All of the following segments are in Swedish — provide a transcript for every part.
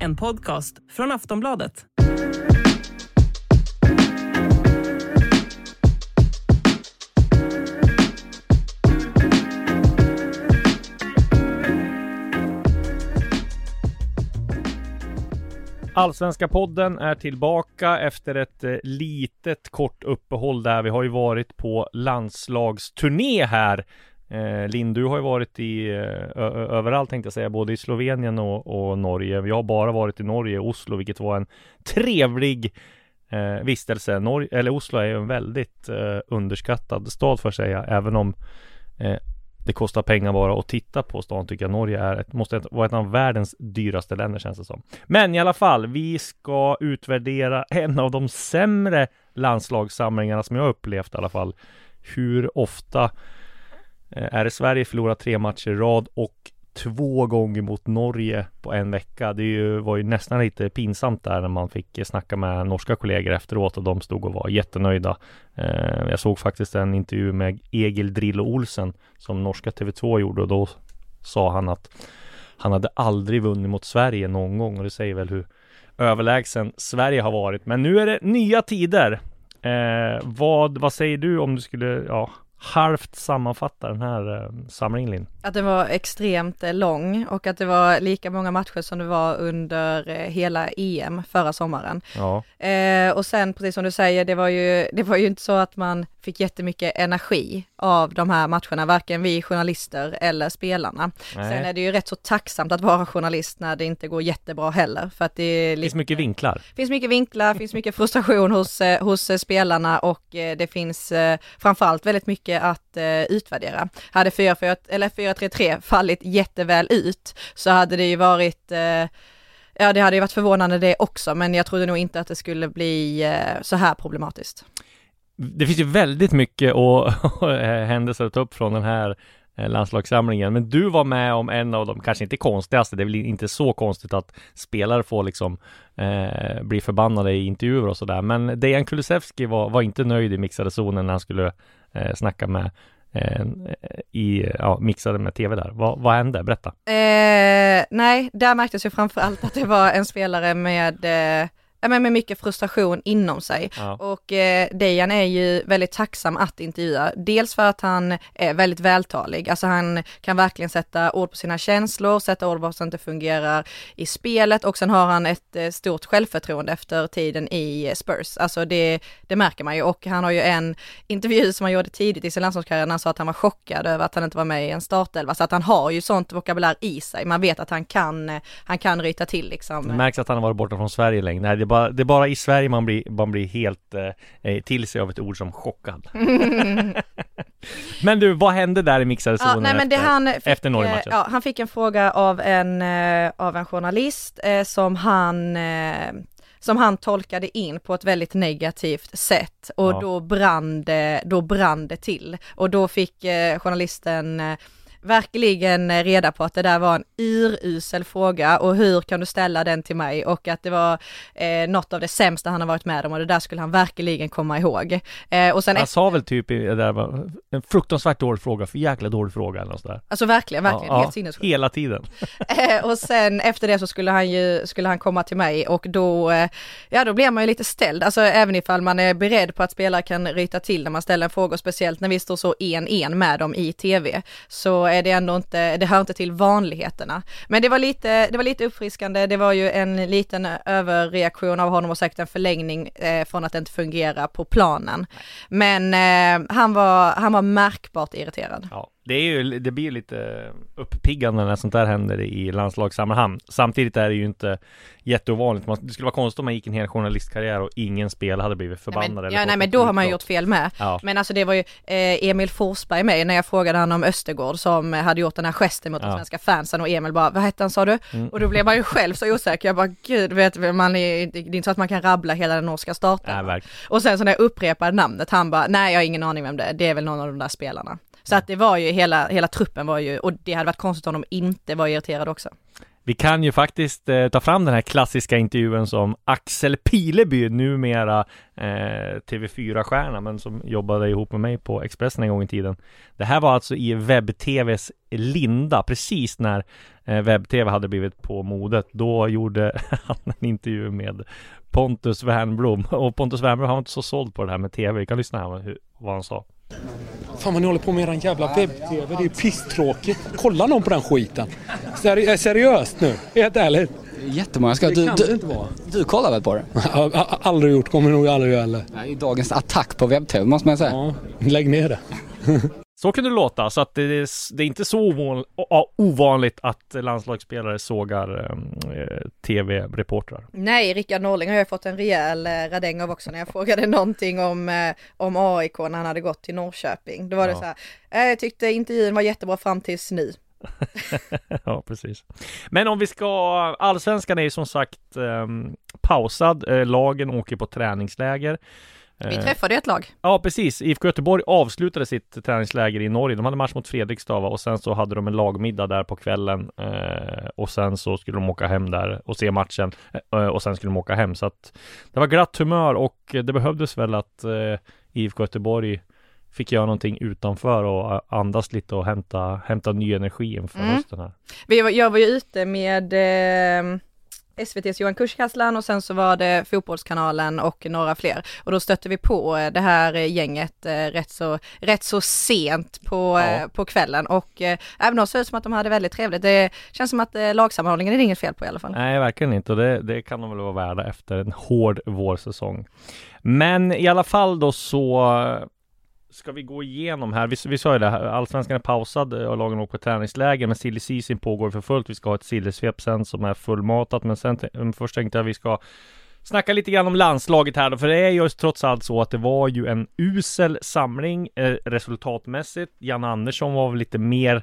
En podcast från Aftonbladet. Allsvenska podden är tillbaka efter ett eh, litet kort uppehåll där. Vi har ju varit på landslagsturné här. Eh, Linn, du har ju varit i eh, överallt tänkte jag säga, både i Slovenien och, och Norge. Vi har bara varit i Norge, Oslo, vilket var en trevlig eh, vistelse. Norge, eller Oslo är ju en väldigt eh, underskattad stad för att säga, även om eh, det kostar pengar bara att titta på stan tycker jag Norge är ett, måste vara ett av världens dyraste länder känns det som. Men i alla fall, vi ska utvärdera en av de sämre landslagssamlingarna som jag upplevt i alla fall. Hur ofta Eh, är det Sverige förlorar tre matcher i rad och två gånger mot Norge på en vecka. Det ju, var ju nästan lite pinsamt där när man fick snacka med norska kollegor efteråt och de stod och var jättenöjda. Eh, jag såg faktiskt en intervju med Egil Drillo Olsen som norska TV2 gjorde och då sa han att han hade aldrig vunnit mot Sverige någon gång och det säger väl hur överlägsen Sverige har varit. Men nu är det nya tider. Eh, vad, vad säger du om du skulle, ja, halvt sammanfatta den här eh, samlingen? Att den var extremt eh, lång och att det var lika många matcher som det var under eh, hela EM förra sommaren. Ja. Eh, och sen precis som du säger, det var ju, det var ju inte så att man fick jättemycket energi av de här matcherna, varken vi journalister eller spelarna. Nej. Sen är det ju rätt så tacksamt att vara journalist när det inte går jättebra heller, för att det är finns mycket vinklar. finns mycket vinklar, finns mycket frustration hos, hos spelarna och det finns framförallt väldigt mycket att eh, utvärdera. Hade 4-4 eller 4-3-3 fallit jätteväl ut så hade det ju varit eh, Ja det hade ju varit förvånande det också men jag trodde nog inte att det skulle bli eh, så här problematiskt. Det finns ju väldigt mycket och, eh, händelser att ta upp från den här eh, landslagssamlingen. Men du var med om en av de, kanske inte konstigaste, det är väl inte så konstigt att spelare får liksom eh, bli förbannade i intervjuer och sådär. Men Dejan Kulusevski var, var inte nöjd i mixade zonen när han skulle eh, snacka med eh, i, ja, mixade med tv där. Vad, vad hände? Berätta. Eh, nej, där märktes ju framför allt att det var en spelare med eh, men med mycket frustration inom sig. Ja. Och eh, Dejan är ju väldigt tacksam att intervjua. Dels för att han är väldigt vältalig, alltså han kan verkligen sätta ord på sina känslor, sätta ord på vad som inte fungerar i spelet och sen har han ett eh, stort självförtroende efter tiden i Spurs. Alltså det, det märker man ju och han har ju en intervju som han gjorde tidigt i sin landslagskarriär när han sa att han var chockad över att han inte var med i en startelva. Så att han har ju sånt vokabulär i sig. Man vet att han kan, eh, han kan ryta till liksom. Det märks att han har varit borta från Sverige länge bara, det är bara i Sverige man blir, man blir helt eh, eh till sig av ett ord som chockad. men du, vad hände där i mixade zonen ja, efter, han fick, efter Norge-matchen? Ja, han fick en fråga av en, eh, av en journalist eh, som han eh, som han tolkade in på ett väldigt negativt sätt och ja. då brann det, då brann det till. Och då fick eh, journalisten eh, verkligen reda på att det där var en urusel fråga och hur kan du ställa den till mig och att det var eh, något av det sämsta han har varit med om och det där skulle han verkligen komma ihåg. Eh, och sen han sa väl typ det där var en fruktansvärt dålig fråga, för jäkla dålig fråga eller sådär. Alltså verkligen, verkligen, ja, helt sinnessjukt. Hela tiden. eh, och sen efter det så skulle han ju, skulle han komma till mig och då, eh, ja då blir man ju lite ställd, alltså även ifall man är beredd på att spelare kan ryta till när man ställer en fråga, speciellt när vi står så en en med dem i tv, så är det ändå inte, det hör inte till vanligheterna. Men det var lite, det var lite uppfriskande, det var ju en liten överreaktion av honom och säkert en förlängning eh, från att det inte fungerar på planen. Men eh, han, var, han var märkbart irriterad. Ja, det, är ju, det blir lite uppiggande när sånt där händer i landslagssammanhang. Samtidigt är det ju inte jätteovanligt. Det skulle vara konstigt om man gick en hel journalistkarriär och ingen spelare hade blivit förbannad. Nej, men, ja, nej, men då har man gjort fel med. Ja. Men alltså det var ju eh, Emil Forsberg med när jag frågade honom om Östergård som hade gjort den här gesten mot ja. de svenska fansen och Emil bara, vad hette han sa du? Mm. Och då blev man ju själv så osäker. Jag bara, gud, vet, man är, det är inte så att man kan rabbla hela den norska starten. Och sen så när jag upprepade namnet, han bara, nej jag har ingen aning vem det är, det är väl någon av de där spelarna. Så att det var ju hela, hela truppen var ju, och det hade varit konstigt om de inte var irriterade också. Vi kan ju faktiskt eh, ta fram den här klassiska intervjun som Axel Pileby, numera eh, TV4-stjärna, men som jobbade ihop med mig på Expressen en gång i tiden. Det här var alltså i webb-tvs linda, precis när eh, webb-tv hade blivit på modet. Då gjorde han en intervju med Pontus Wernbloom och Pontus Wernbloom han var inte så såld på det här med tv. Vi kan lyssna här hur, vad han sa. Fan vad ni håller på med eran jävla webb-tv. Det är pisstråkigt. Kolla någon på den skiten. Seri seriöst nu. Helt ärligt. Jättemånga ska... Det du, du. Du kollar väl på det? aldrig gjort. Kommer nog aldrig göra heller. Är dagens attack på webb-tv måste man säga. Ja, lägg ner det. Så kan det låta, så att det är, det är inte så ovanligt att landslagsspelare sågar eh, tv-reportrar. Nej, Rickard Norling har jag fått en rejäl eh, radäng av också när jag frågade någonting om, eh, om AIK när han hade gått till Norrköping. Då var det så här, eh, jag tyckte intervjun var jättebra fram tills nu. ja, precis. Men om vi ska, allsvenskan är ju som sagt eh, pausad. Eh, lagen åker på träningsläger. Vi eh, träffade ett lag. Ja, precis. IFK Göteborg avslutade sitt träningsläger i Norge. De hade match mot Fredrikstad och sen så hade de en lagmiddag där på kvällen eh, och sen så skulle de åka hem där och se matchen eh, och sen skulle de åka hem. Så att det var glatt humör och det behövdes väl att IFK Göteborg fick göra någonting utanför och andas lite och hämta, hämta ny energi inför mm. hösten här. jag var ju ute med eh SVTs Johan Kurskasslan och sen så var det Fotbollskanalen och några fler. Och då stötte vi på eh, det här gänget eh, rätt så, rätt så sent på, ja. Eh, på kvällen och även de såg ut som att de hade väldigt trevligt. Det känns som att lagsammanhållningen är det inget fel på i alla fall. Nej, verkligen inte och det, det kan de väl vara värda efter en hård vårsäsong. Men i alla fall då så ska vi gå igenom här? Vi, vi sa ju det, här, allsvenskan är pausad eh, och lagen åker på träningsläger, men silly season pågår för fullt. Vi ska ha ett sillesvep sen som är fullmatat, men sen först tänkte jag vi ska snacka lite grann om landslaget här då, för det är ju trots allt så att det var ju en usel samling eh, resultatmässigt. Jan Andersson var väl lite mer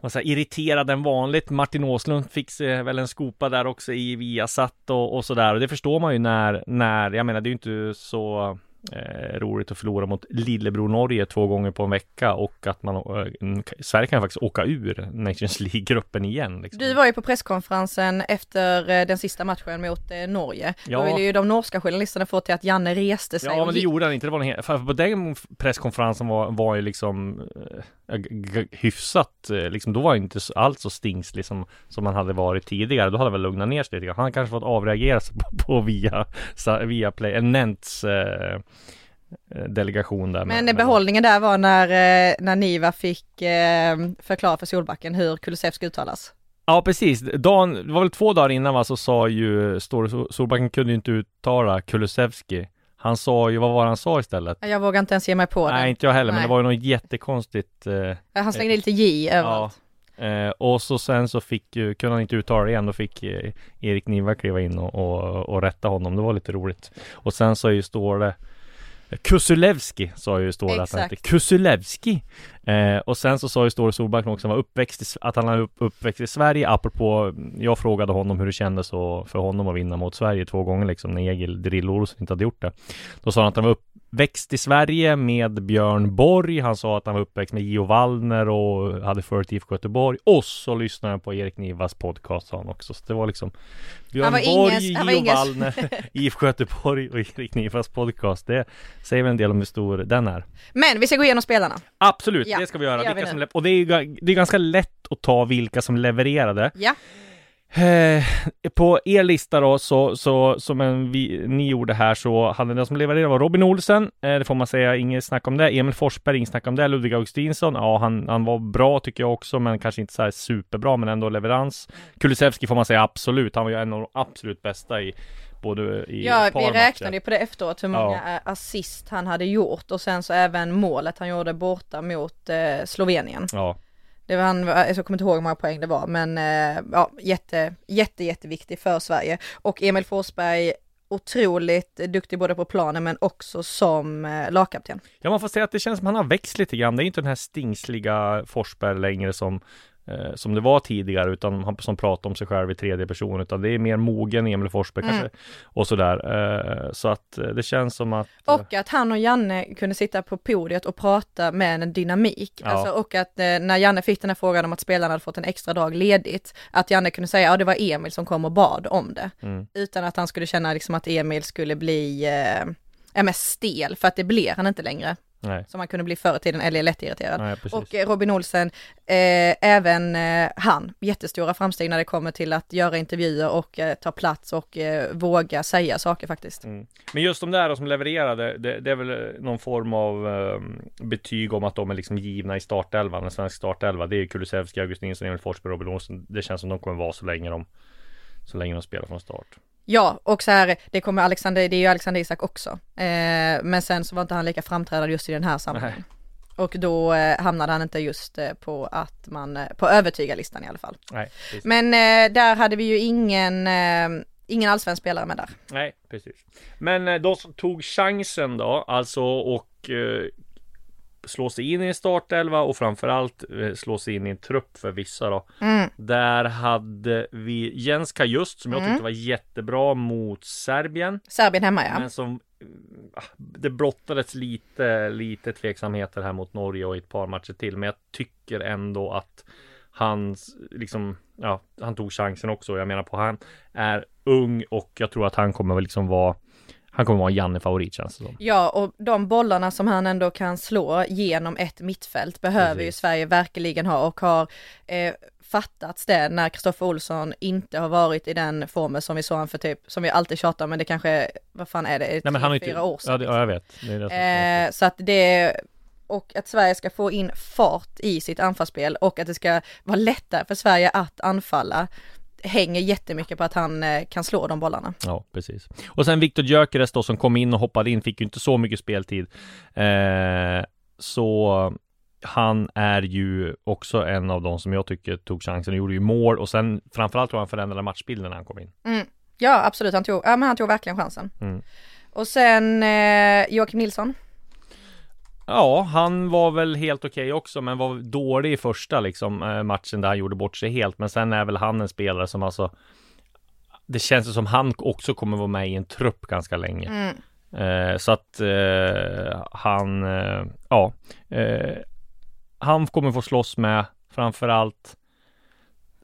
vad säger, irriterad än vanligt. Martin Åslund fick sig väl en skopa där också i Viasat och, och sådär. Och det förstår man ju när, när, jag menar det är ju inte så eh, roligt att förlora mot lillebror Norge två gånger på en vecka och att man, eh, Sverige kan faktiskt åka ur Nations League-gruppen igen. Liksom. Du var ju på presskonferensen efter eh, den sista matchen mot eh, Norge. Ja. Då ville ju de norska journalisterna få till att Janne reste sig. Ja, men det gjorde han inte. Det var en, för på den presskonferensen var, var ju liksom eh, hyfsat, eh, liksom då var inte allt så stingslig som, som man hade varit tidigare. Då hade han väl lugnat ner sig lite grann. Han kanske fått avreagera sig på, på via, via play, en Nents eh, Eh, delegation där. Men med, behållningen där var när, eh, när Niva fick eh, förklara för Solbacken hur Kulusevski uttalas. Ja precis, dagen, det var väl två dagar innan va, så sa ju Solbacken kunde ju inte uttala Kulusevski Han sa ju, vad var han sa istället? Jag vågar inte ens ge mig på det Nej inte jag heller, Nej. men det var ju något jättekonstigt eh, Han slängde lite J överallt ja. eh, Och så sen så fick ju, kunde han inte uttala det igen, då fick eh, Erik Niva kliva in och, och, och rätta honom, det var lite roligt Och sen så är ju står det Kusulevski sa ju Ståhl att han hette Kusulevski. Eh, Och sen så sa ju Ståhl Solbacken också att han var uppväxt i, att han är uppväxt i Sverige. Apropå Jag frågade honom hur det kändes för honom att vinna mot Sverige två gånger liksom när Egil Drill Olsson inte hade gjort det. Då sa han att han var upp, växt i Sverige med Björn Borg. Han sa att han var uppväxt med Gio Wallner och hade följt IFK Göteborg. Och så lyssnade han på Erik Nivas podcast sa han också. Så det var liksom Björn Borg, inges, Gio Wallner, IFK Göteborg och Erik Nivas podcast. Det säger väl en del om hur stor den är. Men vi ska gå igenom spelarna. Absolut, ja, det ska vi göra. Vilka som, och det är, det är ganska lätt att ta vilka som levererade. Ja. Eh, på er lista då, så, så som en, vi, ni gjorde här, så hade den som levererade var Robin Olsen. Eh, det får man säga, inget snack om det. Emil Forsberg, inget snack om det. Ludvig Augustinsson, ja, han, han var bra tycker jag också, men kanske inte så här superbra, men ändå leverans. Kulusevski får man säga absolut. Han var ju en av de absolut bästa i både i Ja, vi räknade ju på det efteråt hur många Ja. eh, assist han hade gjort och sen så även målet han gjorde borta mot eh, Slovenien. Ja, det var han, jag kommer inte ihåg hur många poäng det var, men eh, ja, jätte, jätte, jätteviktig för Sverige. Och Emil Forsberg, otroligt duktig både på planen men också som eh, lagkapten. Ja, man får säga att det känns som han har växt lite grann. Det är inte den här stingsliga Forsberg längre som eh, som det var tidigare, utan han som pratar om sig själv i tredje person, utan det är mer mogen Emil Forsberg Mm. kanske och sådär. Eh, så att eh, det känns som att Och att han och Janne kunde sitta på podiet och prata med en dynamik. Ja. Alltså, och att eh, när Janne fick den här frågan om att spelarna hade fått en extra dag ledigt, att Janne kunde säga, ja det var Emil som kom och bad om det. Mm. Utan att han skulle känna liksom att Emil skulle bli, ja men stel, för att det blir han inte längre. Nej, Som han kunde bli förr i tiden, eller lättirriterad. nej. Och eh, Robin Olsen, eh, även eh, han, jättestora framsteg när det kommer till att göra intervjuer och eh, ta plats och eh, våga säga saker faktiskt. Mm. Men just de där som levererade, det, det är väl eh, någon form av eh, betyg om att de är liksom givna i startelvan, en svensk startelva. Det är Kulusevski, Augustinsson, Emil Forsberg, Robin Olsen. Det känns som de kommer vara så länge de så länge de spelar från start. Ja, och så här, det kommer Alexander, det är ju Alexander Isak också. Eh, men sen så var inte han lika framträdande just i den här sammanhangen. Och då eh, hamnade han inte just eh, på att man, eh, på övertygarlistan i alla fall. Nej, precis. Men eh, där hade vi ju ingen, eh, ingen allsvensk spelare med där. Nej, precis. Men de som tog chansen då, alltså och slå sig in i en startelva och framförallt eh, slå sig in i en trupp för vissa då. Mm. Där hade vi Jens Kajust som jag Mm. tyckte var jättebra mot Serbien. Serbien hemma ja. Men som eh, det brottades lite, lite tveksamheter här mot Norge och ett par matcher till. Men jag tycker ändå att han liksom, ja, han tog chansen också. Jag menar på han är ung och jag tror att han kommer liksom vara han kommer vara Janne-favorit känns det som. Ja, och de bollarna som han ändå kan slå genom ett mittfält behöver ju Precis. Sverige verkligen ha och har eh, fattats det när Kristoffer Olsson inte har varit i den formen som vi såg han för typ, som vi alltid tjatar men det kanske, vad fan är det, Nej men han har fyra år sedan. ja, det, ja jag vet. Det det Eh, så att det, och att Sverige ska få in fart i sitt anfallsspel och att det ska vara lättare för Sverige att anfalla hänger jättemycket på att han eh, kan slå de bollarna. Ja, precis. Och sen Viktor Gyökeres då som kom in och hoppade in, fick ju inte så mycket speltid. Eh, så han är ju också en av de som jag tycker tog chansen och gjorde ju mål och sen framförallt tror jag han förändrade matchbilden när han kom in. Mm. Ja, absolut, han tog, ja, men han tog verkligen chansen. Mm. Och sen eh, Joakim Nilsson. Ja, han var väl helt okej också, men var dålig i första liksom eh, matchen där han gjorde bort sig helt. Men sen är väl han en spelare som alltså Det känns som han också kommer vara med i en trupp ganska länge. Mm. Eh, så att eh, han, eh, ja, eh, han kommer få slåss med framförallt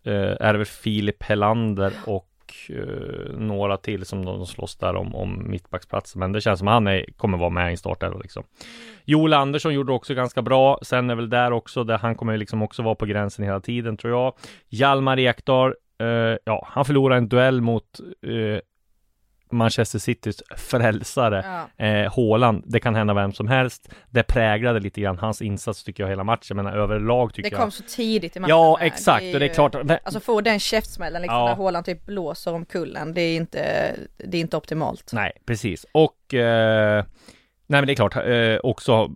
eh, är det väl Filip Helander och eh, några till som de slåss där om, om mittbacksplatsen. Men det känns som han är, kommer vara med i en liksom. Joel Andersson gjorde också ganska bra. Sen är väl där också, där han kommer liksom också vara på gränsen hela tiden tror jag. Hjalmar Ekdal, eh, ja, han förlorade en duell mot eh, Manchester Citys frälsare Ja. eh, Haaland. Det kan hända vem som helst. Det präglade lite grann hans insats tycker jag hela matchen, men överlag tycker Det jag kom så tidigt i matchen. Ja, exakt. och det är ju- klart. Men, Alltså få den käftsmällen liksom Ja. när Haaland typ blåser om kullen, det är inte, det är inte optimalt. nej, precis. Och eh, nej, men det är klart. Eh, också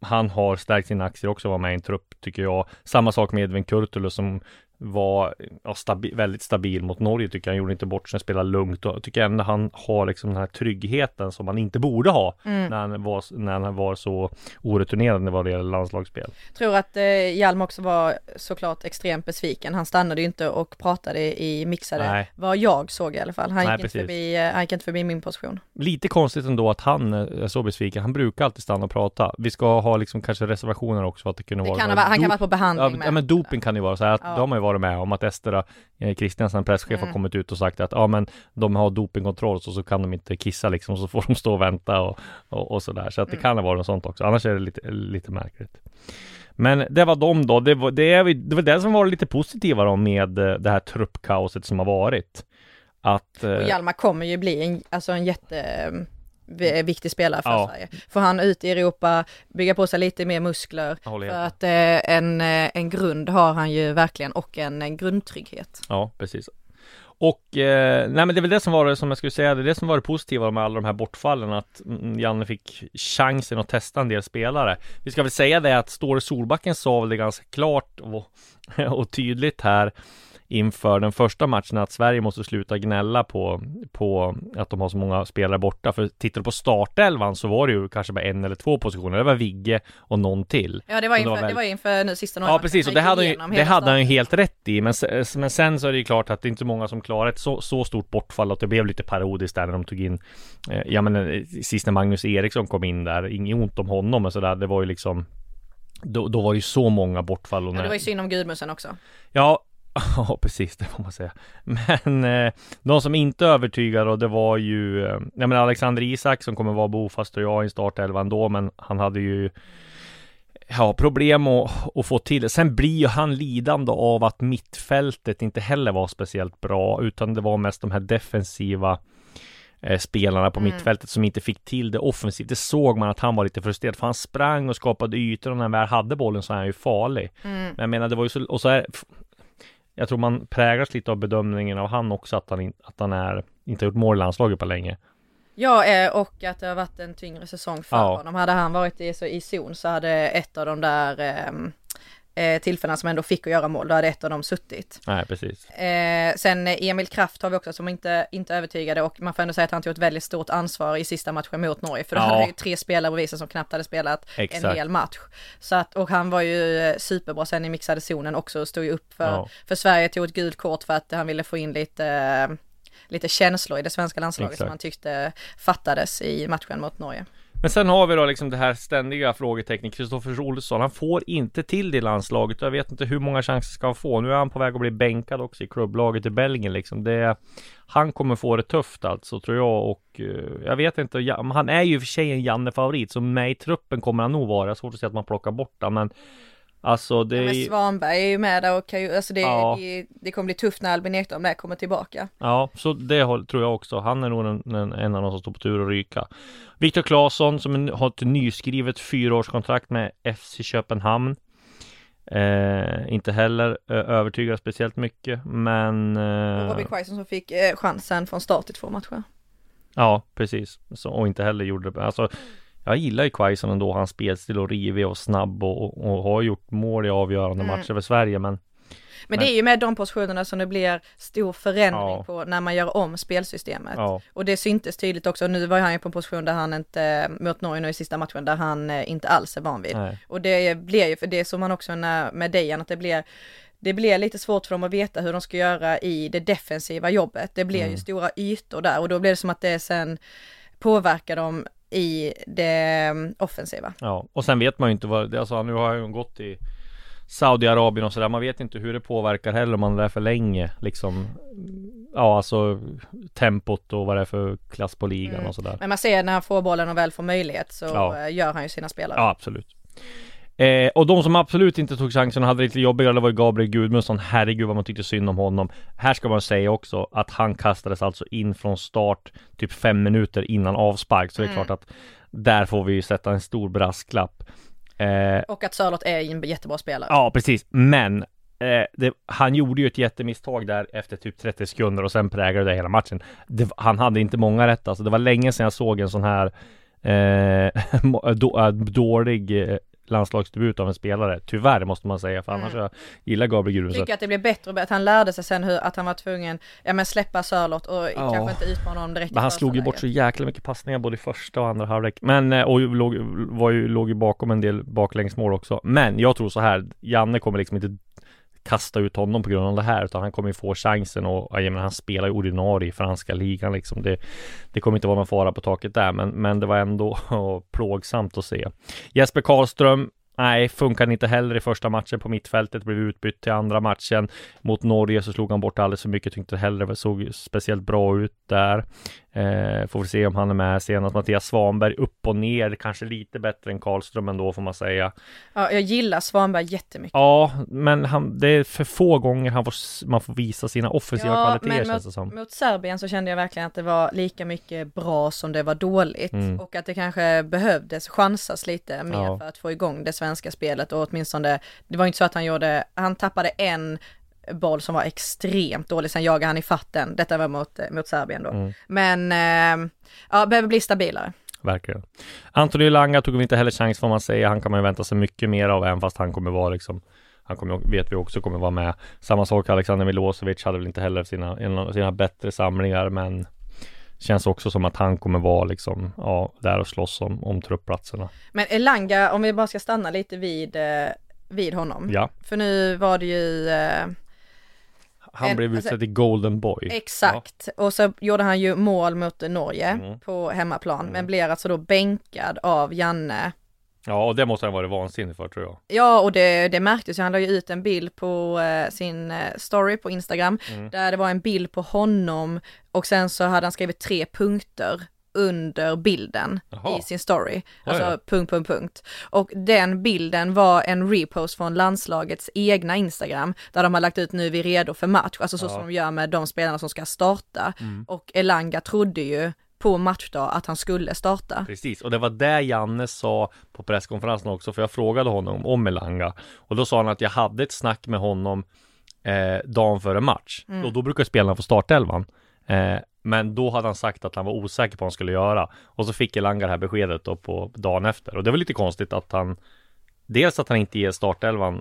han har stärkt sina aktier också, var med i en trupp tycker jag. Samma sak med Edvin Kurtulus som var ja, stabi väldigt stabil mot Norge tycker jag. Han gjorde inte bort sig, spelade lugnt och jag tycker ändå han har liksom den här tryggheten som man inte borde ha Mm. när, han var, när han var så oreturnerad vad det gäller landslagsspel. Tror att eh, Hjalm också var såklart extremt besviken. Han stannade ju inte och pratade i mixade, Nej. vad jag såg i alla fall. Han Nej, gick, inte förbi, eh, han gick inte förbi min position. Lite konstigt ändå att han är så besviken. Han brukar alltid stanna och prata. Vi ska ha liksom kanske reservationer också att det kunde Det vara kan ha, han kan ha varit på behandling Ja, med. ja men doping kan ju vara så här att Ja. de har ju varit med om att Ester eh, Kristiansen, presschef, Mm. har kommit ut och sagt att ja men de har dopingkontroll så, så kan de inte kissa liksom så får de stå och vänta och, och, och sådär. Så att det Mm. kan ha varit något sånt också. Annars är det lite, lite märkligt. Men det var de då. Det var det, är, det var det som var lite positiva då med eh, det här truppkaoset som har varit. Att... Och eh, Hjalmar kommer ju bli en, alltså en jätte eh, viktig spelare för Ja. Sverige. Får han ut i Europa, bygga på sig lite mer muskler. För att eh, en, eh, en grund har han ju verkligen och en, en grundtrygghet. Ja, precis. Och, eh, nej men det är väl det som var det som jag skulle säga, det är det som var det positiva med alla de här bortfallen, att mm, Janne fick chansen att testa en del spelare. Vi ska väl säga det att Ståle Solbacken sa väl det ganska klart och, och tydligt här inför den första matchen att Sverige måste sluta gnälla på, på att de har så många spelare borta. För tittar du på startelvan så var det ju kanske bara en eller två positioner. Det var Vigge och någon till. Ja, det var inför, det var, väl... det var inför nu sista Ja, precis, och det hade, ju, det hade han ju helt rätt i. Men, men sen så är det ju klart att det är inte många som klarar ett så, så stort bortfall att det blev lite parodiskt där när de tog in, eh, ja men eh, sist när Magnus Eriksson kom in där, inget ont om honom men sådär, det var ju liksom då, då var det ju så många bortfall och. Ja, det var ju synd om Gudmundsen också Ja, Ja, precis, det får man säga. Men eh, de som inte övertygade och det var ju, eh, jag menar Alexander Isak som kommer vara bofast och jag i startelvan då, men han hade ju Ja, problem att, att få till. Sen blir ju han lidande av att mittfältet inte heller var speciellt bra, utan det var mest de här defensiva eh, spelarna på mm. mittfältet som inte fick till det offensivt. Det såg man att han var lite frustrerad, för han sprang och skapade ytor och när han väl hade bollen så är han ju farlig. Mm. Men jag menar, det var ju så, och så är, jag tror man präglas lite av bedömningen av han också att han, in, att han är, inte har gjort mål i landslaget på länge. Ja, eh, och att det har varit en tyngre säsong för ja. honom. Hade han varit i, så, i zon så hade ett av de där eh, eh, tillfällena som ändå fick att göra mål, då hade ett av dem suttit. Nej, precis. Eh, sen Emil Kraft har vi också som inte, inte övertygade och man får ändå säga att han tog ett väldigt stort ansvar i sista matchen mot Norge, för då ja. hade ju tre spelare bredvid som knappt hade spelat Exakt. en hel match. Så att, och han var ju eh, superbra sen i mixade zonen också och stod ju upp för, ja. för Sverige, tog ett gult kort för att han ville få in lite eh, lite känslor i det svenska landslaget Exakt. som han tyckte fattades i matchen mot Norge. Men sen har vi då liksom det här ständiga frågetecknet Kristoffer Olsson. Han får inte till det i landslaget. Jag vet inte hur många chanser ska han få. Nu är han på väg att bli bänkad också i klubblaget i Belgien liksom. Det, Han kommer få det tufft alltså tror jag och eh, Jag vet inte. Han är ju för sig en Janne-favorit Så med i truppen kommer han nog vara. Svårt att säga att man plockar bort honom men Alltså det... Ja, men Svanberg är ju med där och kan ju, alltså det, ja. det, det kommer bli tufft när Albin Ekdal med kommer tillbaka. Ja, så det tror jag också. Han är nog en, en, en av de som står på tur att ryka. Viktor Claesson som har ett nyskrivet fyraårskontrakt med FC Köpenhamn. Eh, inte heller eh, övertygad speciellt mycket, men... Eh... Robin Quaison som fick eh, chansen från start i två matcher. Ja, precis. Så, och inte heller gjorde det. Alltså, jag gillar ju Quaison ändå, hans spelstil och rivig och snabb och, och, har gjort mål i avgörande mm. matcher för Sverige men men, det är ju med de positionerna som det blir stor förändring ja. på när man gör om spelsystemet. Ja. Och det syntes tydligt också, nu var han ju på en position där han inte, mot Norge nu i sista matchen, där han eh, inte alls är van vid. Nej. Och det blir ju, för det som man också när, med Dejan, att det blir det blir lite svårt för dem att veta hur de ska göra i det defensiva jobbet. Det blir mm. ju stora ytor där och då blir det som att det sen påverkar dem i det mm, offensiva. Ja, och sen vet man ju inte vad, alltså nu har han gått i Saudiarabien och sådär, man vet inte hur det påverkar heller om man är där för länge liksom Ja alltså tempot och vad det är för klass på ligan mm. och sådär Men man ser när han får bollen och väl får möjlighet så ja. gör han ju sina spelare Ja absolut Eh, och de som absolut inte tog chansen och hade det lite jobbigare, det var ju Gabriel Gudmundsson. Herregud vad man tyckte synd om honom. Här ska man säga också att han kastades alltså in från start typ fem minuter innan avspark. Så det är mm. klart att där får vi ju sätta en stor brasklapp. Eh, och att Sörlott är en jättebra spelare. Ja, precis. Men eh, det, han gjorde ju ett jättemisstag där efter typ 30 sekunder och sen präglade det hela matchen. Det, han hade inte många rätt alltså. Det var länge sedan jag såg en sån här eh, då, äh, dålig eh, landslagsdebut av en spelare. Tyvärr måste man säga, för annars mm. jag gillar Gabriel Gudmundsson. Tycker att det blev bättre, att han lärde sig sen hur, att han var tvungen, ja men släppa Sörlott och ja. kanske inte utmana honom direkt Men han slog ju bort så jäkla mycket passningar både i första och andra halvlek. Men, eh, och låg, var ju, låg ju bakom en del baklängsmål också. Men jag tror så här, Janne kommer liksom inte kasta ut honom på grund av det här utan han kommer ju få chansen och jag menar, han spelar ju ordinarie i franska ligan liksom. Det, det kommer inte vara någon fara på taket där men, men det var ändå plågsamt att se. Jesper Karlström Nej, funkar inte heller i första matchen på mittfältet, blev utbytt till andra matchen. Mot Norge så slog han bort alldeles för mycket, tyckte heller det såg speciellt bra ut där. Eh, får vi se om han är med senast. Mattias Svanberg upp och ner, kanske lite bättre än Karlström ändå får man säga. Ja, jag gillar Svanberg jättemycket. Ja, men han, det är för få gånger han får, man får visa sina offensiva ja, kvaliteter men känns det som. mot Serbien så kände jag verkligen att det var lika mycket bra som det var dåligt mm. och att det kanske behövdes chansas lite mer ja. för att få igång det svenska spelet och åtminstone, det var inte så att han gjorde, han tappade en boll som var extremt dålig. Sen jagade han i fatten. Detta var mot, mot Serbien då. Mm. Men eh, ja, behöver bli stabilare. Verkligen. Anthony Langa tog vi inte heller chans får man säga. Han kan man ju vänta sig mycket mer av, även fast han kommer vara liksom han kommer, vet vi också kommer vara med. Samma sak Alexander Milosevic hade väl inte heller sina, sina bättre samlingar, men känns också som att han kommer vara liksom, ja, där och slåss om, om truppplatserna. Men Elanga, om vi bara ska stanna lite vid, eh, vid honom. Ja. För nu var det ju eh, Han En- blev alltså- utsedd till Golden Boy. Exakt, och så gjorde han ju mål mot Norge Mm. på hemmaplan, men blir alltså då bänkad av Janne. Ja, och det måste han varit vansinnig för tror jag. Ja, och det, det märktes ju, han la ju ut en bild på eh, sin eh, story på Instagram, Mm. där det var en bild på honom och sen så hade han skrivit tre punkter under bilden Jaha. i sin story. Alltså Ja, ja. punkt, punkt, punkt. Och den bilden var en repost från landslagets egna Instagram, där de har lagt ut nu är vi redo för match, alltså så Ja. Mm. som de gör med de spelarna som ska starta. Och Elanga trodde ju på matchdag att han skulle starta. Precis, och det var det Janne sa på presskonferensen också, för jag frågade honom om Elanga och då sa han att jag hade ett snack med honom eh, dagen före match Mm. och då brukar spelarna få startelvan. Eh, men då hade han sagt att han var osäker på vad han skulle göra och så fick Elanga det här beskedet då på dagen efter och det var lite konstigt att han Dels att han inte ger startelvan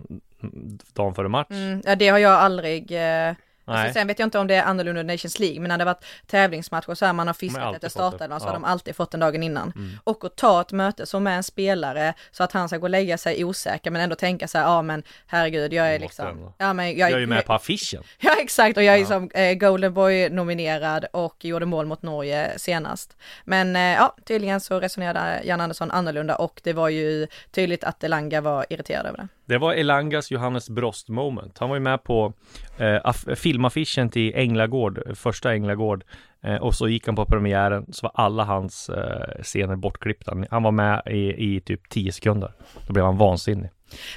mm, dagen före match. Mm, ja, det har jag aldrig eh. Alltså, sen vet jag inte om det är annorlunda Nations League, men när det varit tävlingsmatcher så här man har fiskat efter startelvan så Ja. har de alltid fått den dagen innan. Mm. Och att ta ett möte som med en spelare så att han ska gå och lägga sig osäker men ändå tänka så här, ja men herregud jag är liksom, ändå. ja men jag, Jag är ju med på affischen. Ja exakt och jag är Ja. som eh, Golden Boy nominerad och gjorde mål mot Norge senast. Men eh, ja, tydligen så resonerade Jan Andersson annorlunda och det var ju tydligt att Elanga var irriterad över det. Det var Elangas Johannes Brost moment. Han var ju med på eh, filmaffischen till Änglagård, första Änglagård. Eh, och så gick han på premiären, så var alla hans eh, scener bortklippta. Han var med i, i typ 10 sekunder. Då blev han vansinnig.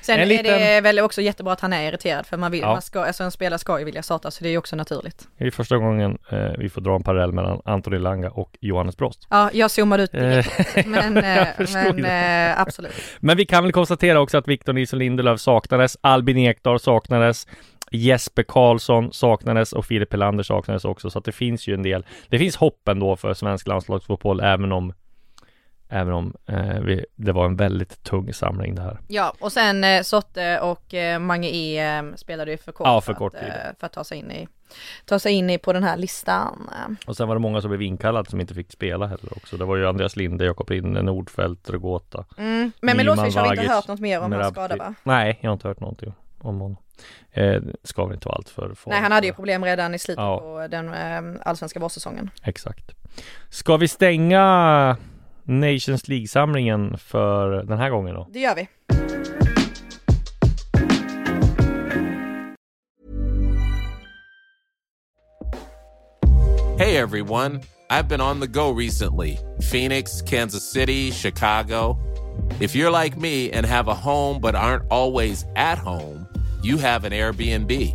Sen En är liten- det väl också jättebra att han är irriterad för man vill, Ja. man ska, alltså en spelare ska ju vilja starta så det är ju också naturligt. Det är första gången eh, vi får dra en parallell mellan Antoni Langa och Johannes Brost. Ja, jag zoomade ut Eh, direkt, men, eh, men det. eh, absolut. Men vi kan väl konstatera också att Victor Nilsson Lindelöf saknades, Albin Ekdal saknades, Jesper Karlsson saknades och Filip Helander saknades också, så att det finns ju en del. Det finns hopp ändå för svensk landslagsfotboll, även om Även om eh, vi, det var en väldigt tung samling det här. Ja, och sen eh, Sotte och eh, Mange E eh, spelade ju för kort, Ja, för att, kort tid. eh, för att ta sig in i ta sig in i på den här listan. Och sen var det många som blev inkallade som inte fick spela heller också. Det var ju Andreas Linde, Jakob Rinde, Nordfeldt, Regota. Mm. Men Milosevic har vi inte hört något mer om hans skada va? Nej, jag har inte hört någonting om honom. Eh, ska väl inte vara allt för farligt. Nej, han hade ju problem redan i slutet Ja. på den eh, allsvenska vårsäsongen. Exakt. Ska vi stänga Nations League-samlingen för den här gången då? Det gör vi. Hey everyone, I've been on the go recently Phoenix, Kansas City, Chicago. If you're like me and have a home but aren't always at home, you have an Airbnb.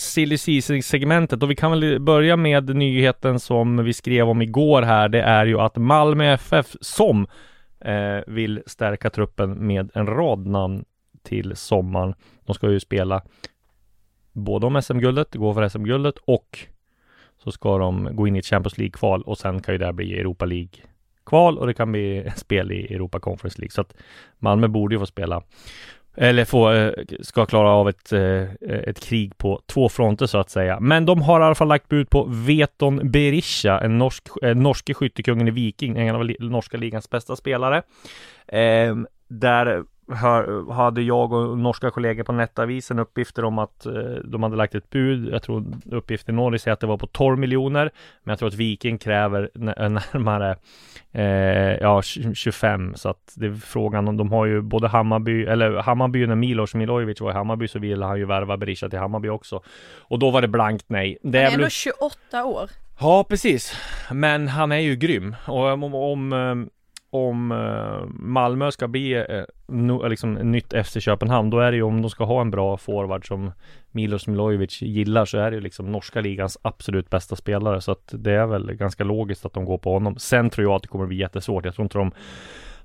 silly season-segmentet och vi kan väl börja med nyheten som vi skrev om igår här. Det är ju att Malmö FF som eh, vill stärka truppen med en rad namn till sommaren. De ska ju spela både om SM-guldet, gå för SM-guldet och så ska de gå in i ett Champions League-kval och sen kan ju det bli Europa League-kval och det kan bli spel i Europa Conference League. Så att Malmö borde ju få spela eller få, eh, ska klara av ett, eh, eh, ett krig på två fronter så att säga. Men de har i alla fall lagt bud på Veton Berisha, en norsk, norske skyttekungen i Viking, en av norska ligans bästa spelare. Eh, där hör, hade jag och norska kollegor på Netavisen uppgifter om att eh, de hade lagt ett bud. Jag tror uppgiften i Norge säger att det var på 12 miljoner. Men jag tror att Viking kräver nä- närmare eh, ja, 20 25. Så att det är frågan om de har ju både Hammarby, eller Hammarby när Milos Milojevic var i Hammarby så ville han ju värva Berisha till Hammarby också. Och då var det blankt nej. Det Han är är väl ändå 28 år. Ja, precis. Men han är ju grym. Och om, om, eh, om eh, Malmö ska bli eh, liksom nytt FC Köpenhamn, då är det ju om de ska ha en bra forward som Milos Milojevic gillar så är det ju liksom norska ligans absolut bästa spelare. Så att det är väl ganska logiskt att de går på honom. Sen tror jag att det kommer bli jättesvårt. Jag tror inte de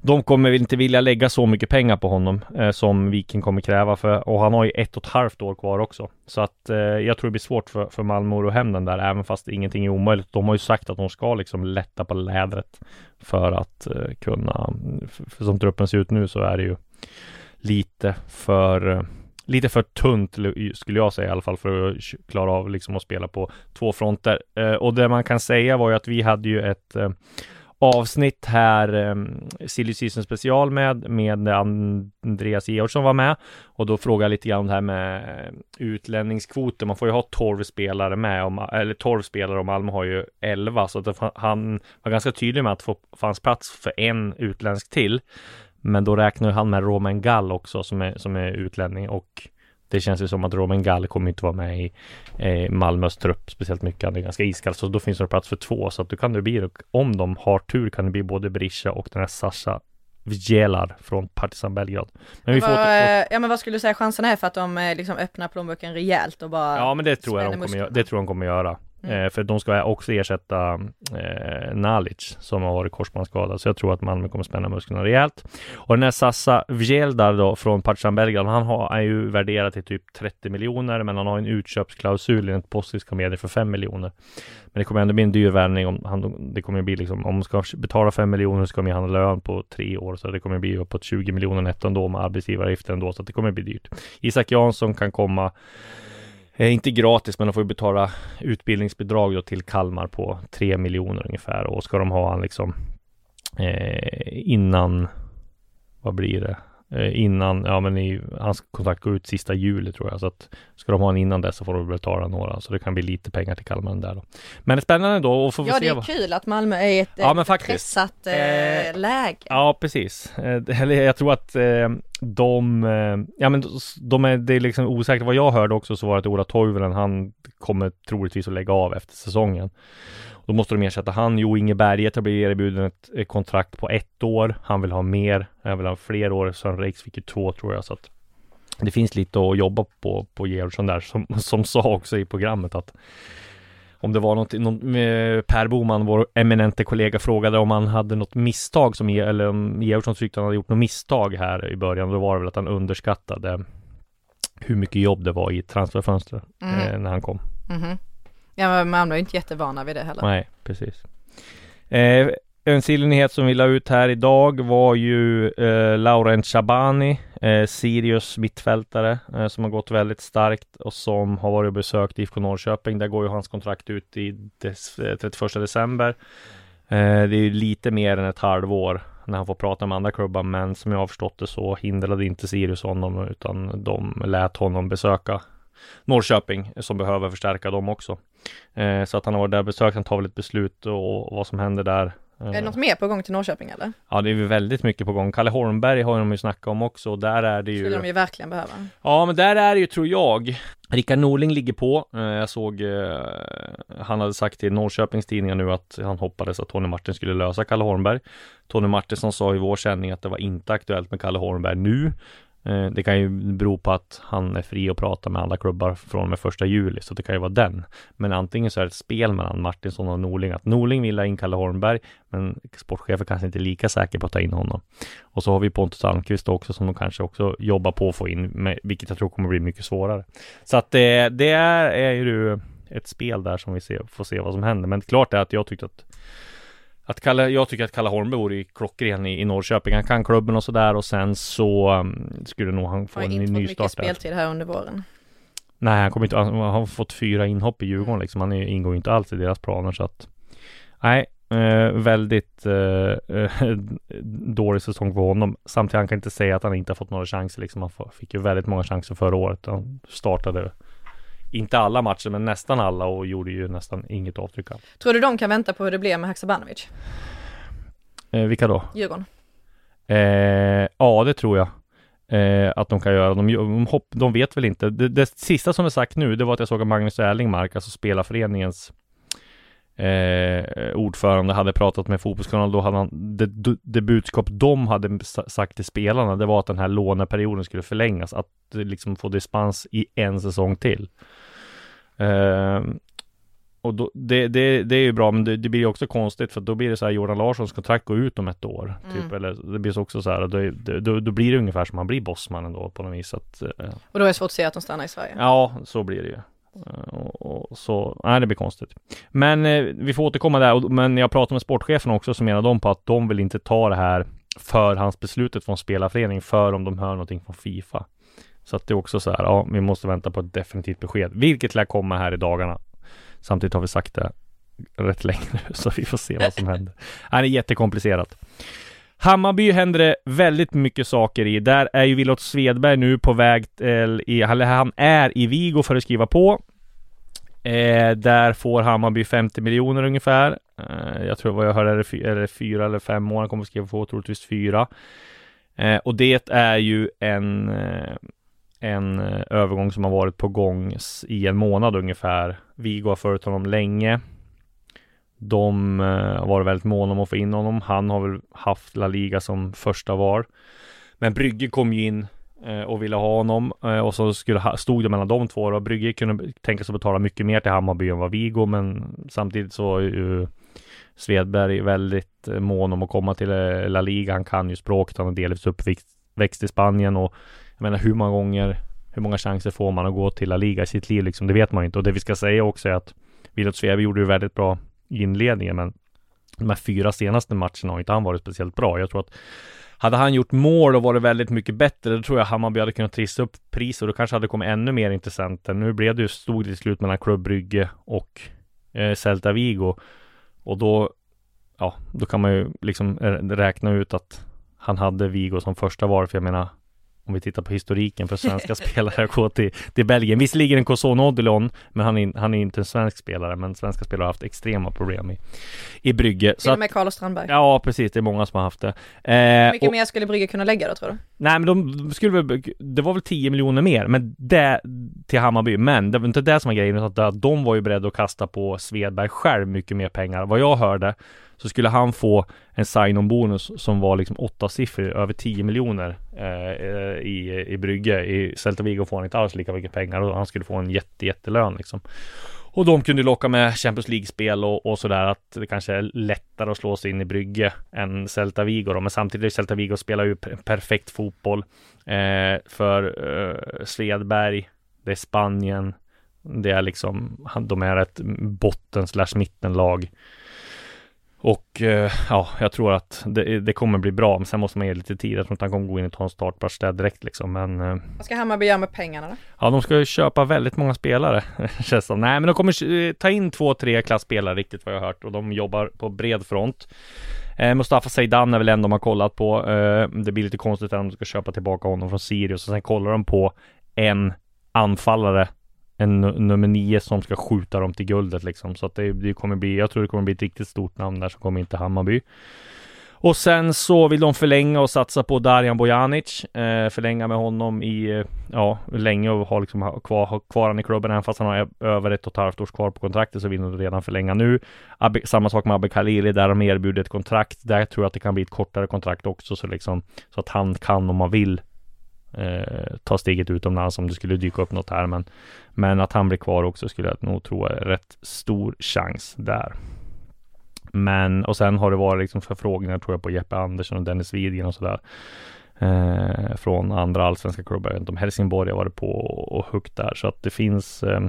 de kommer väl inte vilja lägga så mycket pengar på honom eh, som Viking kommer kräva för och han har ju ett och ett halvt år kvar också. Så att eh, jag tror det blir svårt för, för Malmö att ro hem den där även fast ingenting är omöjligt. De har ju sagt att de ska liksom lätta på lädret för att eh, kunna, för, för som truppen ser ut nu så är det ju lite för eh, lite för tunt skulle jag säga i alla fall för att klara av liksom att spela på två fronter. Eh, och det man kan säga var ju att vi hade ju ett eh, avsnitt här, um, Silly Season special med, med Andreas Georgsson var med och då frågade jag lite grann om det här med eh, utlänningskvoten. Man får ju ha 12 spelare med, om, eller 12 spelare och Malmö har ju 11 så att han var ganska tydlig med att det fanns plats för en utländsk till. Men då räknar han med Roman Gall också som är, som är utlänning och det känns ju som att Roman Gall kommer inte vara med i eh, Malmös trupp speciellt mycket. Han är ganska iskall, så då finns det plats för två. Så att då kan det bli, om de har tur, kan det bli både Berisha och den här Sasha Vjelar från Partizan Belgrad. Men vi får åter... Ja men vad skulle du säga chansen är för att de eh, liksom öppnar plånboken rejält och bara Ja men det tror jag de kommer, det tror de kommer göra. Mm. Eh, för de ska också ersätta eh, Nalic som har varit korsbandsskadad. Så jag tror att Malmö kommer spänna musklerna rejält. Och den här Sassa Vjeldar då från Partizan Belgrad, han har, är ju värderad till typ 30 miljoner, men han har en utköpsklausul enligt postiska medier för 5 miljoner. Men det kommer ändå bli en dyr värvning om han, det kommer bli liksom, om man ska betala 5 miljoner så ska han ha lön på tre år, så det kommer bli uppåt 20 miljoner netto ändå med arbetsgivaravgifter ändå, så att det kommer bli dyrt. Isak Jansson kan komma Eh, inte gratis, men de får ju betala utbildningsbidrag då till Kalmar på 3 miljoner ungefär och ska de ha han liksom eh, innan, vad blir det? Eh, innan, ja men i, hans kontrakt går ut sista juli tror jag, så att ska de ha en innan dess så får de betala några, så det kan bli lite pengar till Kalmar där då. Men det är spännande då och får Ja, det är kul att Malmö är ett ja, men faktiskt. pressat eh, eh, läge. Ja, precis. Eh, jag tror att eh, de, eh, ja men de är, det är liksom osäkert. Vad jag hörde också så var att Ola Toivonen, han kommer troligtvis att lägga av efter säsongen. Då måste de ersätta han. Jo Inge Berget har blivit erbjuden ett kontrakt på ett år. Han vill ha mer. Han vill ha fler år. Sören Reiks fick ju två tror jag. Så att det finns lite att jobba på på Georgsson där som, som sa också i programmet att om det var något, något Per Boman, vår eminente kollega, frågade om han hade något misstag som, eller om Georgsson tyckte han hade gjort något misstag här i början. Då var det väl att han underskattade hur mycket jobb det var i transferfönstret mm. eh, när han kom. Mm. Ja, men Malmö är inte jättevana vid det heller. Nej, precis. Eh, en sillenhet som vi la ut här idag var ju eh, Laurent Chabani, eh, Sirius mittfältare eh, som har gått väldigt starkt och som har varit och besökt IFK Norrköping. Där går ju hans kontrakt ut i des, eh, 31 december. Eh, det är ju lite mer än ett halvår när han får prata med andra klubbar, men som jag har förstått det så hindrade inte Sirius honom utan de lät honom besöka Norrköping som behöver förstärka dem också. Eh, så att han har varit där besökt, han tar väl ett beslut och, och vad som händer där. Är det något mer på gång till Norrköping eller? Ja det är väldigt mycket på gång. Kalle Holmberg har de ju snackat om också och där är det ju Skulle de ju verkligen behöva. Ja men där är det ju tror jag. Rickard Norling ligger på. Eh, Jag såg eh, Han hade sagt till Norrköpings tidningar nu att han hoppades att Tony Martin skulle lösa Kalle Holmberg. Tony Martinsson sa i vår sändning att det var inte aktuellt med Kalle Holmberg nu. Eh, Eh, det kan ju bero på att han är fri att prata med alla klubbar från och med första juli, så det kan ju vara den. Men antingen så är det ett spel mellan Martinsson och Norling, att Norling vill ha in Kalle Holmberg, men sportchefen kanske inte är lika säker på att ta in honom. Och så har vi Pontus Almqvist också som de kanske också jobbar på att få in, med, vilket jag tror kommer bli mycket svårare. Så att eh, det, det är, är ju ett spel där som vi ser, får se vad som händer. Men klart är att jag tyckte att att Kalle, jag tycker att Kalle Holmberg vore klockren i, i Norrköping. Han kan klubben och sådär och sen så um, skulle nog han få en ny start. Han har inte fått mycket speltid här under våren. Nej, han kommer inte, han har fått fyra inhopp i Djurgården liksom. Han ingår ju inte alls i deras planer så att Nej, eh, väldigt eh, dålig säsong för honom. Samtidigt han kan inte säga att han inte har fått några chanser liksom. Han fick ju väldigt många chanser förra året. Han startade inte alla matcher, men nästan alla och gjorde ju nästan inget avtryck alls. Tror du de kan vänta på hur det blir med Haksabanovic? Eh, vilka då? Djurgården. Eh, ja, det tror jag. Eh, att de kan göra. De, de, hopp, de vet väl inte. Det, det, sista som är sagt nu, det var att jag såg att Magnus Erlingmark, alltså spelarföreningens eh, ordförande hade pratat med Fotbollskanalen, då hade han, det, det budskap de hade sagt till spelarna, det var att den här låneperioden skulle förlängas, att liksom få dispens i en säsong till. Eh, och då, det, det, det är ju bra, men det, det blir också konstigt för då blir det så här Jordan Larssons kontrakt går ut om ett år. Typ, mm. eller det blir också så här, då, då, då blir det ungefär som man blir bossman ändå på något vis. Att, eh, och då är det svårt att se att de stannar i Sverige? Ja, så blir det ju. Eh, och, och, så, nej det blir konstigt. Men eh, vi får återkomma där, men jag pratade med sportchefen också så menar de på att de vill inte ta det här förhandsbeslutet från spelarförening för om de hör någonting från Fifa. Så att det är också så här, ja, vi måste vänta på ett definitivt besked, vilket lär komma här i dagarna. Samtidigt har vi sagt det rätt länge nu, så vi får se vad som händer. Det är jättekomplicerat. Hammarby händer det väldigt mycket saker i. Där är ju Willoch Svedberg nu på väg till, eller han är i Vigo för att skriva på. Eh, där får Hammarby 50 miljoner ungefär. Eh, jag tror vad jag hörde är det, är det fyra eller fem månader kommer att skriva på, troligtvis fyra. Eh, och det är ju en, eh, en eh, övergång som har varit på gång i en månad ungefär. Vigo har följt honom länge. De eh, har varit väldigt måna om att få in honom. Han har väl haft La Liga som första var. Men Brygge kom ju in eh, och ville ha honom och så skulle, stod det mellan de två och Brygge kunde tänka sig att betala mycket mer till Hammarby än vad Vigo men samtidigt så är ju Svedberg väldigt mån om att komma till La Liga. Han kan ju språket, han har delvis uppväxt i Spanien och jag menar hur många gånger, hur många chanser får man att gå till La Liga i sitt liv liksom? Det vet man ju inte. Och det vi ska säga också är att Wilot Sveve gjorde ju väldigt bra i inledningen, men de här fyra senaste matcherna har inte han varit speciellt bra. Jag tror att hade han gjort mål och varit väldigt mycket bättre, då tror jag Hammarby hade kunnat trissa upp priset och då kanske hade kommit ännu mer intressenter. Nu blev det ju, stod det till slut mellan Club och eh, Celta Vigo. Och då, ja, då kan man ju liksom eh, räkna ut att han hade Vigo som första val, för jag menar, om vi tittar på historiken för svenska spelare att gå till, till Belgien. Visserligen en Coson Odilon, men han är, han är inte en svensk spelare, men svenska spelare har haft extrema problem i, i Brygge. Till och med Carlos Strandberg. Ja, precis. Det är många som har haft det. Eh, Hur mycket och, mer skulle Brygge kunna lägga då, tror du? Nej, men de skulle väl, det var väl 10 miljoner mer, men det till Hammarby. Men det var inte det som var grejen, utan att de var ju beredda att kasta på Svedberg själv mycket mer pengar. Vad jag hörde så skulle han få en sign-on bonus som var liksom åtta siffror, över 10 miljoner eh, i, i Brygge. I Celta Vigo får han inte alls lika mycket pengar och han skulle få en jätte, jättelön liksom. Och de kunde locka med Champions League-spel och, och sådär att det kanske är lättare att slå sig in i Brygge än Celta Vigo då. Men samtidigt Celta Vigo spelar ju perfekt fotboll eh, för eh, Svedberg. Det är Spanien. Det är liksom, de är ett botten slash mittenlag. Och eh, ja, jag tror att det, det, kommer bli bra, men sen måste man ge lite tid. Jag tror inte han kommer gå in och ta en startplats där direkt liksom, men eh, Vad ska Hammarby göra med pengarna då? Ja, de ska ju köpa väldigt många spelare, känns som. Nej, men de kommer eh, ta in två, tre klassspelare riktigt vad jag har hört och de jobbar på bred front. Mustafa Zeidan är väl en de har kollat på. Det blir lite konstigt om de ska köpa tillbaka honom från Sirius och sen kollar de på en anfallare en nummer nio som ska skjuta dem till guldet liksom. Så att det, det, kommer bli, jag tror det kommer bli ett riktigt stort namn där som kommer in till Hammarby. Och sen så vill de förlänga och satsa på Darijan Bojanic. Eh, förlänga med honom i, eh, ja, länge och ha liksom ha kvar, ha kvar han i klubben. Även fast han har över ett och ett halvt års kvar på kontraktet så vill de redan förlänga nu. Abbe, samma sak med Abbe Khalili, där de erbjuder ett kontrakt. Där tror jag att det kan bli ett kortare kontrakt också, så liksom så att han kan om man vill eh, ta steget utomlands om det skulle dyka upp något här. Men, men att han blir kvar också skulle jag nog tro är rätt stor chans där. Men och sen har det varit liksom förfrågningar tror jag på Jeppe Andersson och Dennis Widgren och sådär. Eh, från andra allsvenska klubbar. Jag vet inte om Helsingborg har varit på och huggt där. Så att det finns eh,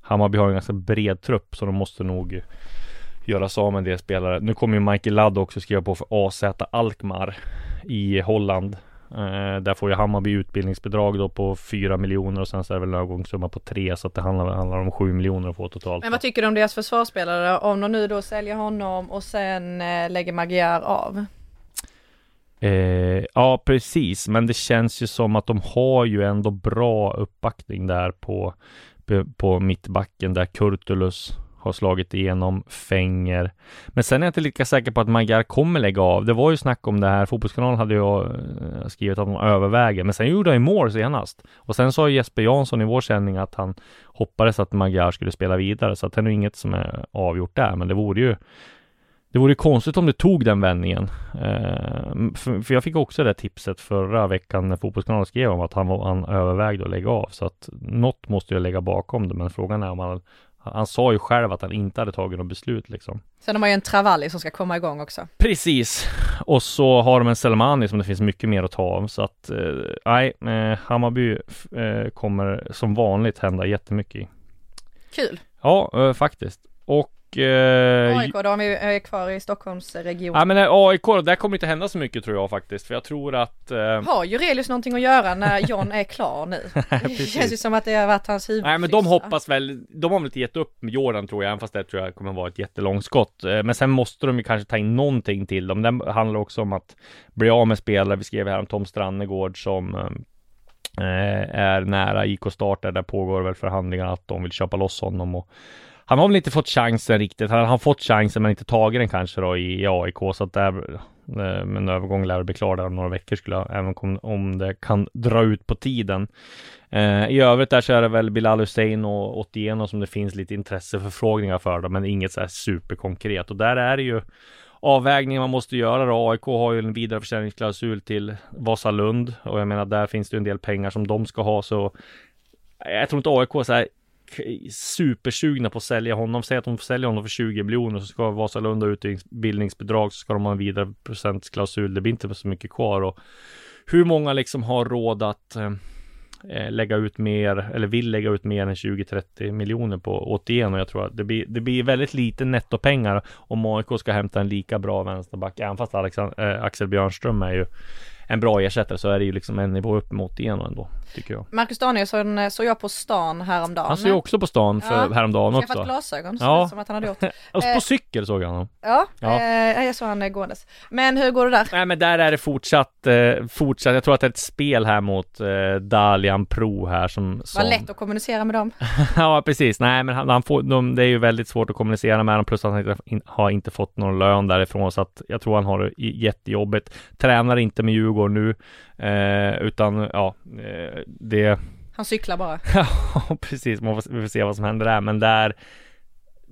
Hammarby har en ganska bred trupp så de måste nog göra sig av med en del spelare. Nu kommer ju Michael Ladd också skriva på för AZ Alkmaar i Holland. Eh, där får ju Hammarby utbildningsbidrag då på 4 miljoner och sen så är det väl en övergångssumma på 3 så att det handlar, handlar om 7 miljoner att få totalt. Men vad tycker du om deras försvarsspelare om de nu då säljer honom och sen eh, lägger Magyar av? Eh, ja precis, men det känns ju som att de har ju ändå bra uppbackning där på, på mittbacken där Kurtulus har slagit igenom Fänger. Men sen är jag inte lika säker på att Magyar kommer lägga av. Det var ju snack om det här. Fotbollskanalen hade ju eh, skrivit att de överväger, men sen gjorde han ju mål senast. Och sen sa Jesper Jansson i vår sändning att han hoppades att Magyar skulle spela vidare, så att det är nog inget som är avgjort där. Men det vore ju det vore konstigt om det tog den vändningen. Eh, för, för, jag fick också det tipset förra veckan när Fotbollskanalen skrev om att han, han övervägde att lägga av. Så att något måste jag lägga bakom det. Men frågan är om han han sa ju själv att han inte hade tagit något beslut liksom. Sen har man ju en Travalli som ska komma igång också. Precis. Och så har de en Selmani som det finns mycket mer att ta av. Så att, eh, nej, eh, Hammarby eh, kommer som vanligt hända jättemycket i. Kul. Ja, eh, faktiskt. Och eh, AIK, de är kvar i Stockholmsregionen. Ja men eh, AIK, där kommer inte hända så mycket tror jag faktiskt. För jag tror att... Eh... Har Jurelius någonting att göra när John är klar nu? det känns ju som att det har varit hans huvud. Nej men de hoppas väl, de har väl inte gett upp med Jordan tror jag, även fast det tror jag kommer vara ett jättelångt skott. Eh, men sen måste de ju kanske ta in någonting till dem. Det handlar också om att bli av med spelare. Vi skrev här om Tom Strannegård som är nära IK Start där, där pågår väl förhandlingar att de vill köpa loss honom och han har väl inte fått chansen riktigt. Han har fått chansen men inte tagit den kanske då i, i AIK så att där eh, Men övergång lär bli klar där om några veckor skulle jag, även om, om det kan dra ut på tiden. Eh, I övrigt där så är det väl Bilal Hussein och Otieno som det finns lite intresseförfrågningar för då, men inget så här superkonkret och där är det ju avvägningen man måste göra då. AIK har ju en vidareförsäljningsklausul till Vasalund och jag menar där finns det en del pengar som de ska ha så jag tror inte AIK så här supersugna på att sälja honom. Säg att de får sälja honom för 20 miljoner så ska Vasalunda ut i utbildningsbidrag så ska de ha en vidare procentklausul. Det blir inte så mycket kvar och hur många liksom har råd att eh, lägga ut mer eller vill lägga ut mer än 20-30 miljoner på återigen och jag tror att det blir, det blir väldigt lite nettopengar om AIK ska hämta en lika bra vänsterback även fast Alexander, eh, Axel Björnström är ju en bra ersättare så är det ju liksom en nivå upp mot igen ändå, tycker jag. Marcus Danielsson eh, såg jag på stan häromdagen. Han såg ju också på stan för ja, häromdagen också. Skaffat glasögon, ja. som att han hade gjort. och på eh, cykel såg jag honom. Ja, ja. Eh, jag såg han gåendes. Men hur går det där? Nej men där är det fortsatt, eh, fortsatt, jag tror att det är ett spel här mot eh, Dalian Pro här som, som... Var lätt att kommunicera med dem. ja precis, nej men han, han får, de, det är ju väldigt svårt att kommunicera med dem plus att han inte, har inte fått någon lön därifrån så att jag tror han har det jättejobbigt. Tränar inte med Djurgården nu. Eh, utan ja, eh, det... Han cyklar bara. ja, precis. Man får, vi får se vad som händer där. Men där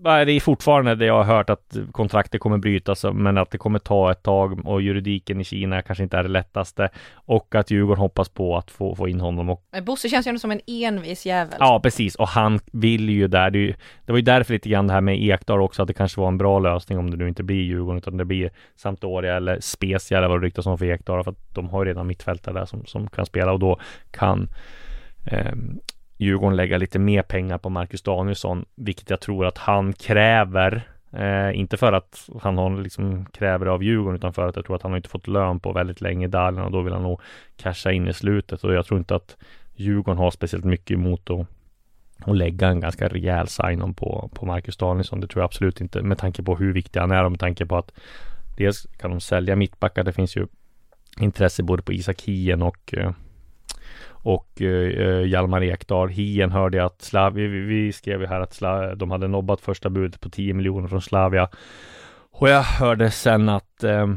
det är fortfarande det jag har hört att kontraktet kommer brytas men att det kommer ta ett tag och juridiken i Kina kanske inte är det lättaste och att Djurgården hoppas på att få, få in honom. Och... Men Bosse känns ju som en envis jävel. Ja, precis och han vill ju där. Det, ju, det var ju därför lite grann det här med Ekdal också att det kanske var en bra lösning om det nu inte blir Djurgården utan det blir Sampdoria eller Spezia eller vad det ryktas om för Ekdal för att de har ju redan mittfältare där som, som kan spela och då kan eh, Djurgården lägga lite mer pengar på Marcus Danielsson, vilket jag tror att han kräver. Eh, inte för att han har liksom kräver av Djurgården, utan för att jag tror att han har inte fått lön på väldigt länge i Dalen och då vill han nog casha in i slutet och jag tror inte att Djurgården har speciellt mycket emot att att lägga en ganska rejäl sign på, på Marcus Danielsson. Det tror jag absolut inte med tanke på hur viktig han är och med tanke på att dels kan de sälja mittbackar. Det finns ju intresse både på Isak Hien och eh, och eh, eh, Hjalmar Ekdal. Hien hörde jag att Slavia vi, vi skrev ju här att Slav, de hade nobbat första budet på 10 miljoner från Slavia. Och jag hörde sen att eh,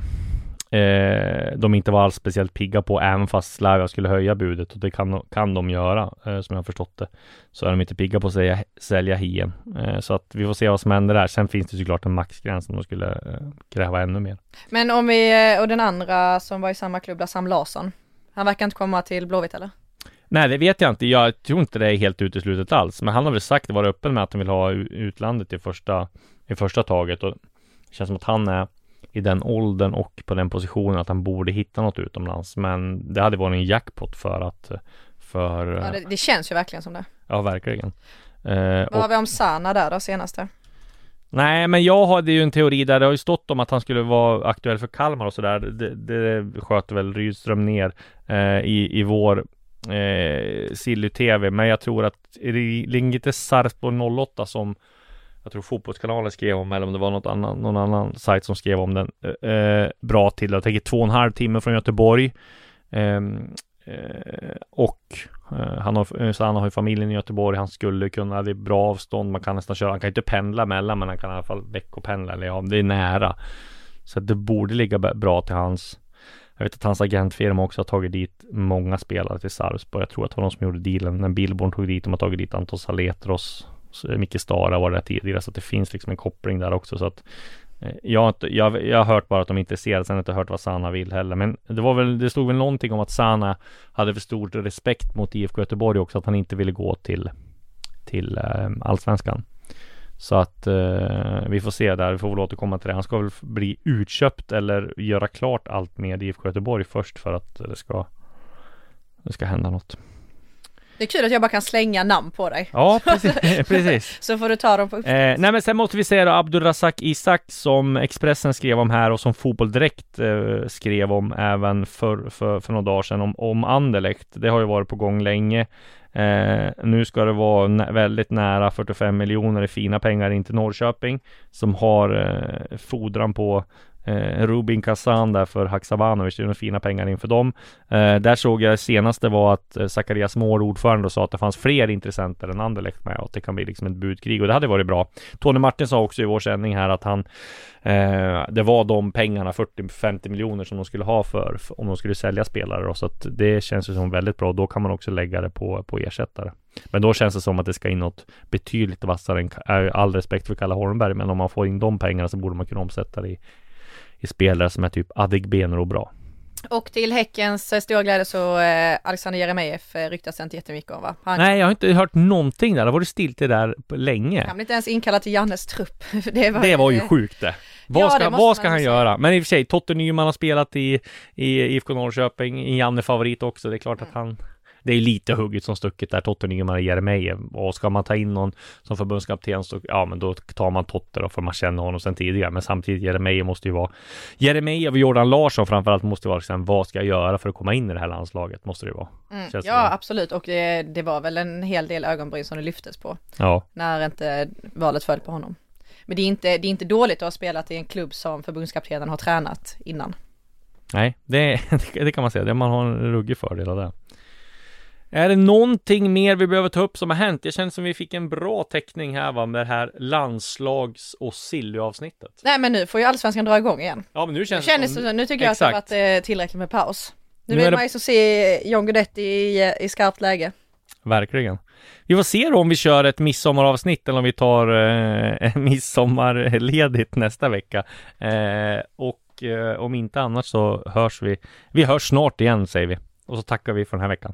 eh, de inte var alls speciellt pigga på, även fast Slavia skulle höja budet och det kan, kan de göra, eh, som jag har förstått det. Så är de inte pigga på att sälja, sälja Hien. Eh, så att vi får se vad som händer där. Sen finns det såklart en maxgräns om de skulle eh, kräva ännu mer. Men om vi, eh, och den andra som var i samma klubb där, Sam Larsson. Han verkar inte komma till Blåvitt eller? Nej, det vet jag inte. Jag tror inte det är helt uteslutet alls. Men han har väl sagt, varit öppen med att han vill ha utlandet i första, i första taget. Och det känns som att han är i den åldern och på den positionen att han borde hitta något utomlands. Men det hade varit en jackpot för att för... Ja, det, det känns ju verkligen som det. Ja, verkligen. Eh, Vad har vi om Sana där då senaste? Nej, men jag hade ju en teori där det har ju stått om att han skulle vara aktuell för Kalmar och sådär. Det, det sköt väl Rydström ner eh, i, i vår eh, Silly-TV. Men jag tror att det ligger inte Sarpsborg 08 som jag tror Fotbollskanalen skrev om eller om det var något annan, någon annan sajt som skrev om den. Eh, eh bra till. Jag tänker två och en halv timme från Göteborg. Eh, Eh, och eh, han har, eh, så han har ju familjen i Göteborg, han skulle kunna, det är bra avstånd, man kan nästan köra, han kan inte pendla mellan men han kan i alla fall veckopendla, eller ja, det är nära. Så det borde ligga bra till hans jag vet att hans agentfirma också har tagit dit många spelare till Sarpsborg. Jag tror att det var de som gjorde dealen när Billborn tog dit. De har tagit dit Anton Saletros, eh, Micke Stara var det tidigare. Så att det finns liksom en koppling där också. Så att eh, jag har, inte, jag, jag har hört bara att de är intresserade, sen har jag inte hört vad Sanna vill heller. Men det var väl, det stod väl någonting om att Sanna hade för stor respekt mot IFK Göteborg också, att han inte ville gå till, till eh, Allsvenskan. Så att eh, vi får se där, vi får väl återkomma till det. Han ska väl bli utköpt eller göra klart allt med IFK Göteborg först för att det ska, det ska hända något. Det är kul att jag bara kan slänga namn på dig. Ja, precis. precis. Så får du ta dem på uppgift. Eh, nej men sen måste vi säga då Abdulrazak Isak som Expressen skrev om här och som Fotboll Direkt eh, skrev om även för, för, för några dagar sedan om, om Anderlecht. Det har ju varit på gång länge. Eh, nu ska det vara nä väldigt nära 45 miljoner i fina pengar in till Norrköping som har eh, fordran på eh, Rubin Kazan där för Haksabanovic, det är fina pengar inför dem. Eh, där såg jag senaste var att eh, Zacharias Mår, ordförande, sa att det fanns fler intressenter än Anderlecht med och att det kan bli liksom ett budkrig och det hade varit bra. Tony Martin sa också i vår sändning här att han eh, det var de pengarna, 40-50 miljoner som de skulle ha för, för, om de skulle sälja spelare då, så att det känns ju som väldigt bra. Då kan man också lägga det på, på ersättare. Men då känns det som att det ska in något betydligt vassare än eh, all respekt för Kalle Holmberg, men om man får in de pengarna så borde man kunna omsätta det i i spelare som är typ Adegbenro bra. Och till Häckens eh, stora glädje så eh, Alexander Jeremejeff eh, ryktas inte jättemycket om va? Han... Nej, jag har inte hört någonting där. Det har varit stiltje där länge. Han blir inte ens inkallad till Jannes trupp. det, var, det var ju sjukt det. Vad ska, vad ska han säga. göra? Men i och för sig, Totte Nyman har spelat i, i IFK Norrköping, en Janne-favorit också. Det är klart mm. att han det är lite hugget som stucket där, Totte Nyman och Jeremejeff. Och ska man ta in någon som förbundskapten så, ja men då tar man Totte då, för man känner honom sedan tidigare. Men samtidigt, Jeremejeff måste ju vara Jeremejeff och Jordan Larsson framförallt måste vara liksom, vad ska jag göra för att komma in i det här landslaget? Måste det ju vara. Mm. Ja, det. absolut. Och det, det var väl en hel del ögonbryn som det lyftes på. Ja. När inte valet föll på honom. Men det är inte, det är inte dåligt att ha spelat i en klubb som förbundskaptenen har tränat innan. Nej, det, det kan man säga. Det man har en ruggig fördel av det. Är det någonting mer vi behöver ta upp som har hänt? Det känns som vi fick en bra täckning här va med det här landslags och Silly-avsnittet. Nej men nu får ju allsvenskan dra igång igen. Ja men nu känns det känns som... Nu tycker jag Exakt. att det har varit eh, tillräckligt med paus. Nu, nu vill det... man ju så se John Guidetti i, i skarpt läge. Verkligen. Vi får se då om vi kör ett midsommaravsnitt eller om vi tar eh, midsommarledigt nästa vecka. Eh, och eh, om inte annat så hörs vi. Vi hörs snart igen säger vi. Och så tackar vi för den här veckan.